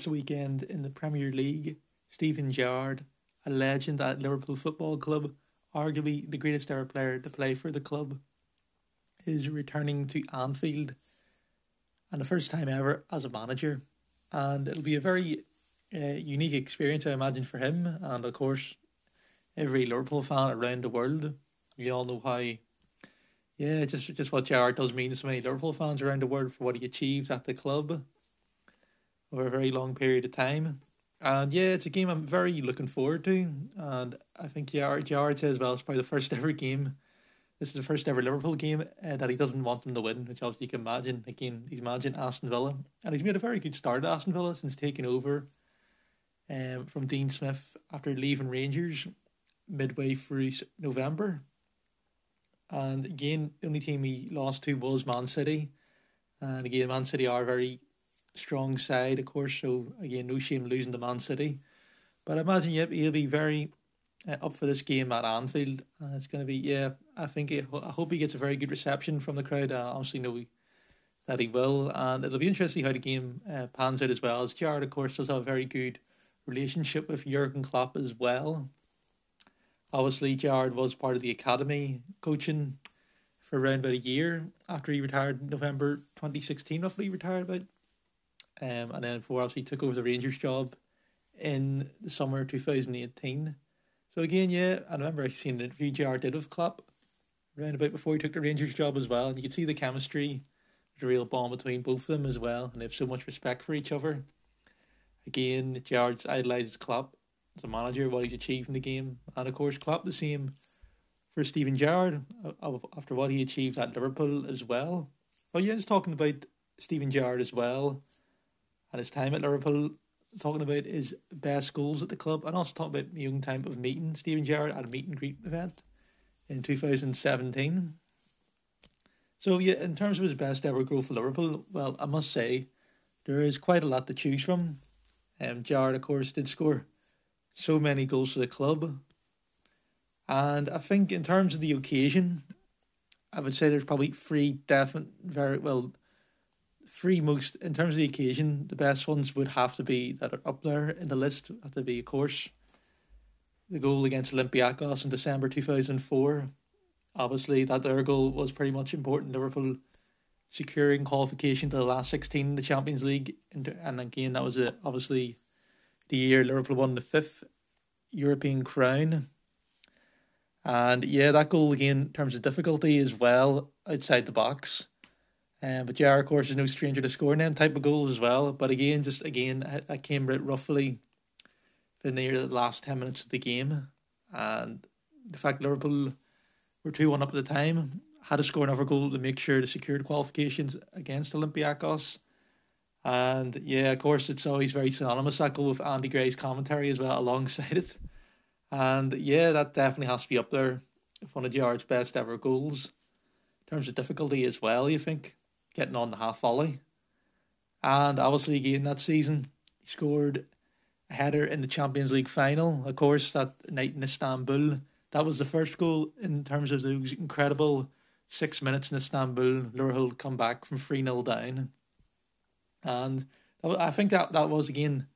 this weekend in the Premier League, Steven Gerrard, a legend at Liverpool Football Club, arguably the greatest ever player to play for the club, is returning to Anfield and the first time ever as a manager. And it'll be a very uh, unique experience, I imagine, for him. And of course, every Liverpool fan around the world. We all know how, yeah, just just what Gerrard does mean to so many Liverpool fans around the world for what he achieves at the club over a very long period of time. And yeah, it's a game I'm very looking forward to. And I think Gerrard, Gerrard says, well, it's probably the first ever game. This is the first ever Liverpool game uh, that he doesn't want them to win, which obviously you can imagine. Again, he's managing Aston Villa. And he's made a very good start at Aston Villa since taking over um, from Dean Smith after leaving Rangers midway through November. And again, the only team he lost to was Man City. And again, Man City are very strong side, of course. So again, no shame losing to Man City. But I imagine yep, he'll be very uh, up for this game at Anfield. Uh, it's going to be yeah. I think it, I hope he gets a very good reception from the crowd. I honestly know that he will, and it'll be interesting how the game uh, pans out as well. As Gerrard, of course, does have a very good relationship with Jurgen Klopp as well. Obviously, Gerrard was part of the academy coaching for around about a year after he retired in November 2016, roughly retired about um, and then for obviously took over the Rangers job in the summer 2018. So again, yeah, I remember I seen an interview JR did with Klopp around about before he took the Rangers job as well, and you could see the chemistry, the real bond between both of them as well, and they have so much respect for each other. Again, Gerrard's idolizes Klopp as a manager, what he's achieved in the game, and of course Klopp the same for Steven Gerrard uh, after what he achieved at Liverpool as well. Well, yeah, just talking about Steven Gerrard as well and his time at Liverpool, talking about his best goals at the club, and also talking about my young time of meeting Steven Gerrard at a meet and greet event in 2017. So, yeah, in terms of his best ever goal for Liverpool, well, I must say there is quite a lot to choose from. Um, Gerrard, of course, did score so many goals for the club. And I think in terms of the occasion, I would say there's probably three definite, very well, three most in terms of the occasion, the best ones would have to be that are up there in the list. Have to be, of course, the goal against Olympiacos in December two thousand four. Obviously, that their goal was pretty much important. Liverpool securing qualification to the last sixteen in the Champions League, and again that was a, obviously the year Liverpool won the fifth European crown. And yeah, that goal again in terms of difficulty as well outside the box um, but JR, of course, is no stranger to scoring them type of goals as well. But again, just again, I, I came right roughly for near the last 10 minutes of the game. And the fact Liverpool were 2 1 up at the time, had to score another goal to make sure to secure the qualifications against Olympiacos. And yeah, of course, it's always very synonymous that goal with Andy Gray's commentary as well alongside it. And yeah, that definitely has to be up there. One of Gerrard's best ever goals. In terms of difficulty as well, you think? Getting on the half volley. And obviously, again, that season, he scored a header in the Champions League final. Of course, that night in Istanbul, that was the first goal in terms of those incredible six minutes in Istanbul. Liverpool come back from 3 0 down. And I think that, that was, again,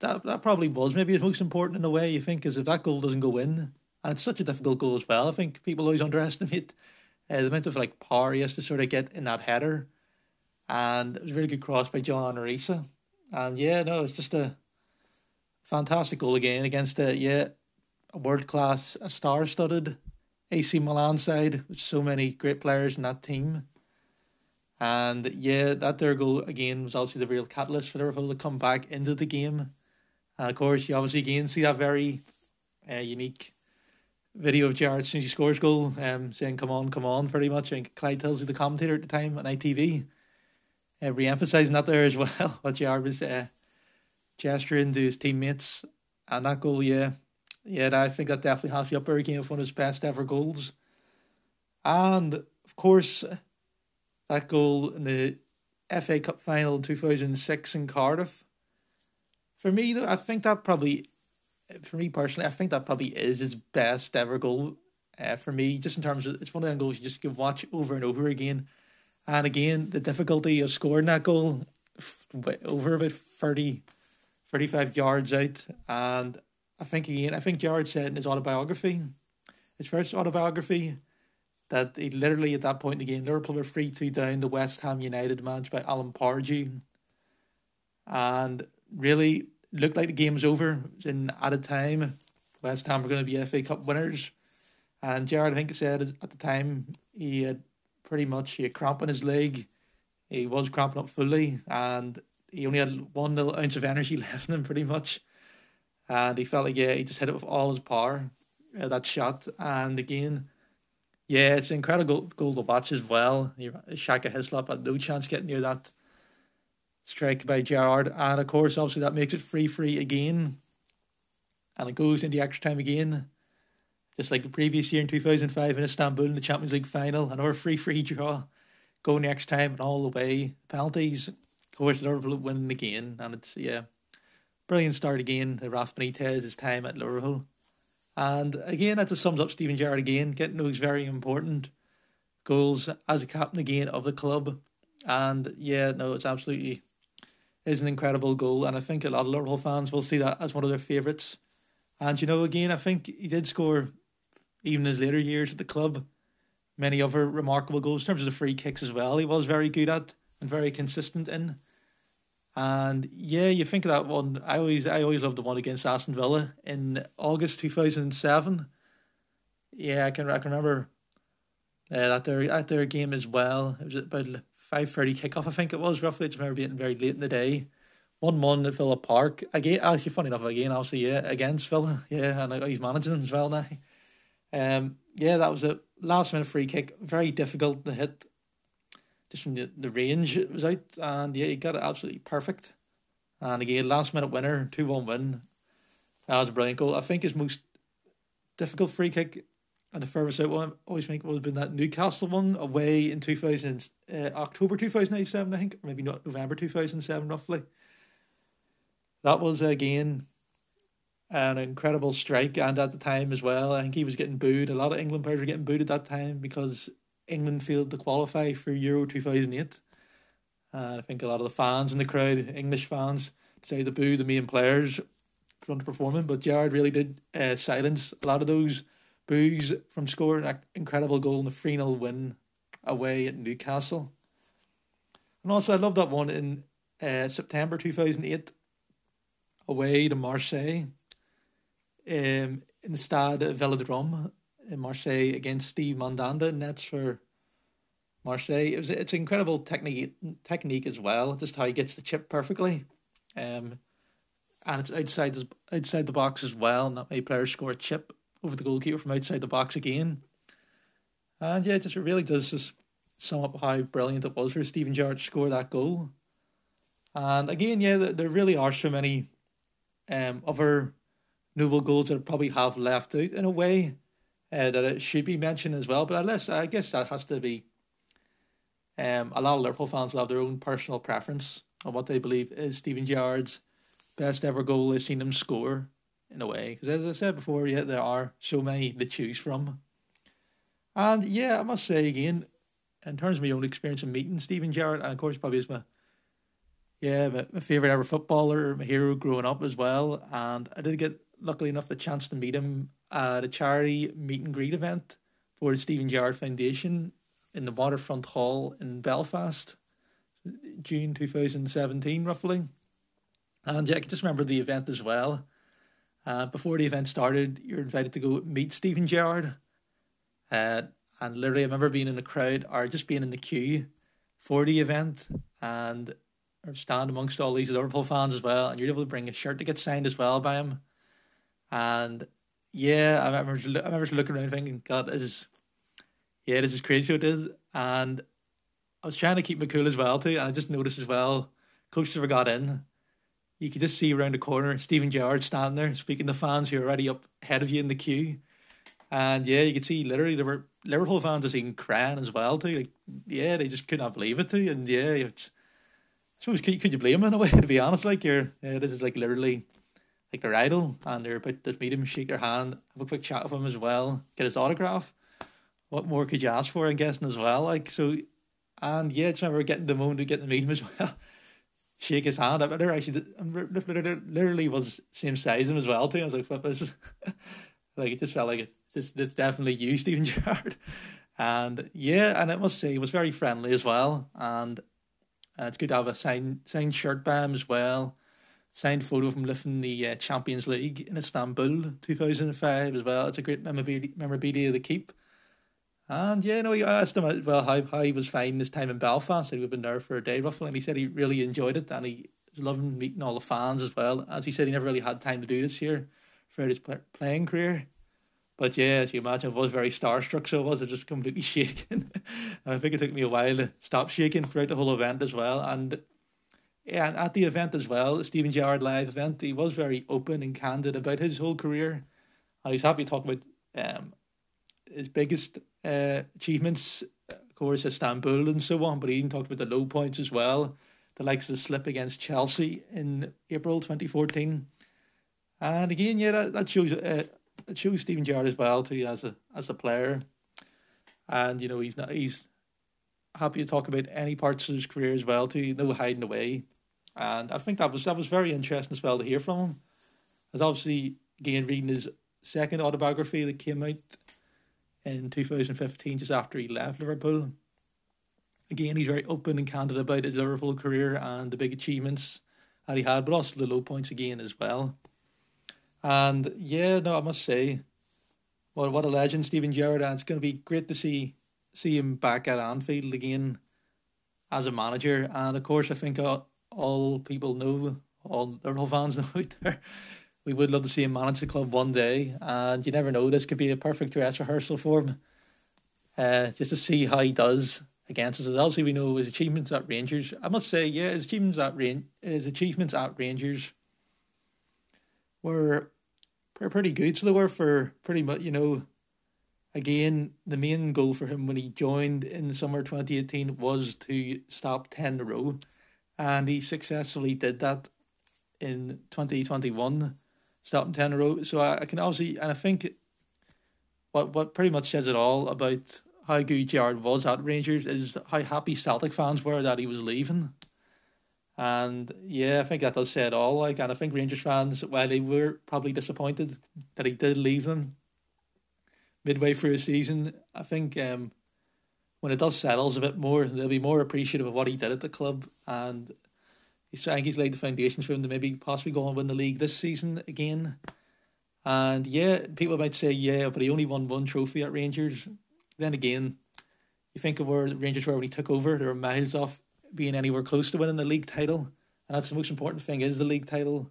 that, that probably was maybe the most important in a way, you think, is if that goal doesn't go in, and it's such a difficult goal as well, I think people always underestimate uh, the amount of like power he has to sort of get in that header, and it was a really good cross by John Arne Riise. And yeah, no, it's just a fantastic goal again against a yeah a world class, a star studded AC Milan side, with so many great players in that team. And yeah, that their goal again was obviously the real catalyst for Liverpool to come back into the game. And of course, you obviously again see that very uh, unique video of Gerrard as he scores goal, um, saying "Come on, come on," pretty much. And Clive Tyldesley, the commentator at the time on ITV, uh, re-emphasizing that there as well. what Gerrard was uh, gesturing to his teammates, and that goal, yeah, yeah, I think that definitely has the upper game of one of his best ever goals. And of course, that goal in the FA Cup final in two thousand six in Cardiff. For me, though, I think that probably for me personally, I think that probably is his best ever goal. Uh, for me, just in terms of it's one of them goals you just can watch over and over again, and again the difficulty of scoring that goal over about 30, 35 yards out. And I think again, I think Gerrard said in his autobiography, his first autobiography, that he literally at that point in the game, Liverpool were 3 2 down the West Ham United match by Alan Pardew. And really looked like the game was over. It was in added time. West Ham were going to be FA Cup winners. And Gerrard, I think, said at the time he had pretty much he had cramp in his leg. He was cramping up fully, and he only had one little ounce of energy left in him, pretty much. And he felt like yeah, he just hit it with all his power, uh, that shot. And again, yeah, it's an incredible goal to watch as well. Shaka Hislop had no chance getting near that strike by Gerrard, and of course, obviously that makes it free free again, and it goes into extra time again just like the previous year in 2005 in Istanbul in the Champions League final, another free free draw. Go next time and all the way. Penalties. Of course, Liverpool winning again. And it's, yeah, brilliant start again. Rafa Benitez's time at Liverpool. And again, that just sums up Steven Gerrard again, getting those very important goals as a captain again of the club. And yeah, no, it's absolutely is an incredible goal. And I think a lot of Liverpool fans will see that as one of their favourites. And you know, again, I think he did score even his later years at the club. Many other remarkable goals in terms of the free kicks as well. He was very good at and very consistent in. And yeah, you think of that one. I always, I always loved the one against Aston Villa in August two thousand seven. Yeah, I can, I can remember uh, at their at their game as well. It was about five thirty kickoff, I think it was roughly. It's remember being very late in the day. One one at Villa Park again. Actually, funny enough, again, obviously, yeah, against Villa, yeah, and he's managing as well now. Um, yeah, that was a last minute free kick, very difficult to hit. Just from the, the range it was out, and yeah, he got it absolutely perfect. And again, last minute winner, two one win. That was a brilliant goal. I think his most difficult free kick and the furthest out one I always think would have been that Newcastle one away in two thousand uh, October two thousand eighty seven, I think, maybe not November two thousand seven, roughly. That was again an incredible strike, and at the time as well, I think he was getting booed. A lot of England players were getting booed at that time because England failed to qualify for Euro two thousand eight. And I think a lot of the fans in the crowd, English fans, decided to boo the main players for underperforming. But Gerrard really did uh, silence a lot of those boos from scoring an incredible goal in the 3 0 win away at Newcastle. And also, I love that one in uh, September 2008 away to Marseille um, in the Stade Velodrome in Marseille against Steve Mandanda nets for Marseille. It was it's incredible technique technique as well, just how he gets the chip perfectly. Um, and it's outside outside the box as well. Not many players score a chip over the goalkeeper from outside the box again. And yeah, it just it really does just sum up how brilliant it was for Steven Gerrard to score that goal. And again, yeah, there really are so many um, other noble goals that probably have left out in a way uh, that it should be mentioned as well. But unless I guess that has to be. Um, a lot of Liverpool fans will have their own personal preference on what they believe is Steven Gerrard's best ever goal they've seen him score in a way. Because as I said before, yeah, there are so many to choose from. And yeah, I must say again, in terms of my own experience of meeting Steven Gerrard, and of course, probably is my yeah, my, my favorite ever footballer, my hero growing up as well. And I did get luckily enough the chance to meet him at a charity meet and greet event for the Steven Gerrard Foundation in the Waterfront Hall in Belfast, June 2017, roughly. And yeah, I can just remember the event as well. Uh, before the event started, you're invited to go meet Steven Gerrard. Uh, and literally, I remember being in the crowd or just being in the queue for the event and stand amongst all these Liverpool fans as well. And you're able to bring a shirt to get signed as well by him. And yeah, I remember, I remember looking around thinking, God, this is, yeah, this is crazy what it is. And I was trying to keep my cool as well too. And I just noticed as well, closer we got in, you could just see around the corner Steven Gerrard standing there speaking to fans who are already up ahead of you in the queue. And yeah, you could see literally there were Liverpool fans are even crying as well too. Like, yeah, they just could not believe it too. And yeah, it's, I suppose could, could you blame them in a way? To be honest, like you're, yeah, this is like literally like their idol, and they're about to meet him, shake their hand, have a quick chat with him as well, get his autograph. What more could you ask for? I'm guessing as well. Like so, and yeah, I just remember getting the moment to get to meet him as well. Shake his hand. I actually literally was same size as him as well too. I was like, "Flip this!" like it just felt like it. It's, it's definitely you, Steven Gerrard. And yeah, and I must say, he was very friendly as well. And uh, it's good to have a signed signed shirt by him as well. Signed photo of him lifting the uh, Champions League in Istanbul, two thousand and five as well. It's a great memorabilia, memorabilia to keep. And yeah, no, I asked him well how, how he was finding his time in Belfast. He had been there for a day roughly, and he said he really enjoyed it and he was loving meeting all the fans as well. As he said, he never really had time to do this here throughout his playing career. But yeah, as you imagine, I was very starstruck, so I was just completely shaking. I think it took me a while to stop shaking throughout the whole event as well. And yeah, and at the event as well, Steven Gerrard live event, he was very open and candid about his whole career. And he's happy to talk about um, his biggest uh, achievements, of course, Istanbul and so on, but he even talked about the low points as well. The likes of the slip against Chelsea in April 2014. And again, yeah, that, that shows uh, it shows Steven Gerrard as well too as a as a player, and you know he's not he's happy to talk about any parts of his career as well too. No hiding away, and I think that was that was very interesting as well to hear from him. As obviously again reading his second autobiography that came out in 2015, just after he left Liverpool. Again, he's very open and candid about his Liverpool career and the big achievements that he had, but also the low points again as well. And yeah, no, I must say, what what a legend, Steven Gerrard, and it's going to be great to see see him back at Anfield again as a manager. And of course, I think all, all people know, all Liverpool fans know out there, we would love to see him manage the club one day. And you never know, this could be a perfect dress rehearsal for him. Uh, just to see how he does against us. As obviously, we know his achievements at Rangers. I must say, yeah, his achievements at his achievements at Rangers were pretty good. So they were for pretty much, you know, again, the main goal for him when he joined in the summer 2018 was to stop 10 in a row. And he successfully did that in 2021, stopping 10 in a row. So I, I can obviously, and I think what, what pretty much says it all about how good Gerrard was at Rangers is how happy Celtic fans were that he was leaving. And yeah, I think that does say it all. Like, and I think Rangers fans, while they were probably disappointed that he did leave them midway through the season, I think um, when it does settles a bit more, they'll be more appreciative of what he did at the club. And he's, I think he's laid the foundations for him to maybe possibly go and win the league this season again. And yeah, people might say, yeah, but he only won one trophy at Rangers. Then again, you think of where Rangers were when he took over, they were miles off being anywhere close to winning the league title. And that's the most important thing is the league title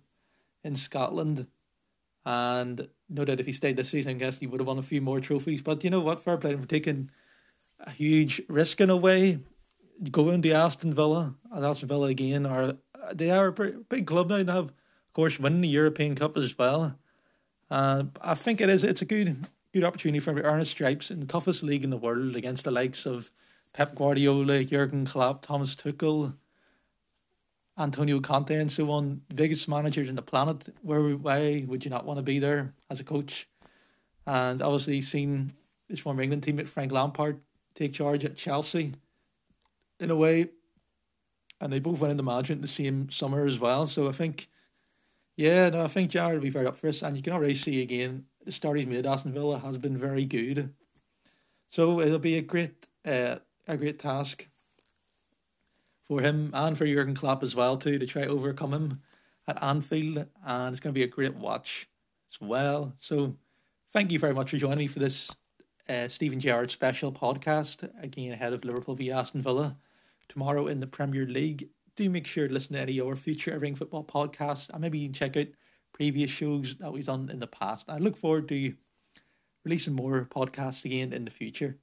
in Scotland. And no doubt if he stayed this season, I guess he would have won a few more trophies. But you know what? Fair play for taking a huge risk in a way. Going to Aston Villa, and Aston Villa again are they are a big club now. They have, of course, winning the European Cup as well. Uh, I think it is. It's a good good opportunity for Ernest Stripes in the toughest league in the world against the likes of Pep Guardiola, Jurgen Klopp, Thomas Tuchel, Antonio Conte, and so on, the biggest managers in the planet. Where why would you not want to be there as a coach? And obviously, seen his former England teammate Frank Lampard take charge at Chelsea, in a way, and they both went into management the same summer as well. So I think, yeah, no, I think Gerrard will be very up for us, and you can already see again the start he's made. Aston Villa has been very good, so it'll be a great. Uh, a great task for him and for Jurgen Klopp as well too to try to overcome him at Anfield, and it's going to be a great watch as well. So, thank you very much for joining me for this uh, Steven Gerrard special podcast again ahead of Liverpool v Aston Villa tomorrow in the Premier League. Do make sure to listen to any of our future Everything Football podcasts and maybe check out previous shows that we've done in the past. I look forward to releasing more podcasts again in the future.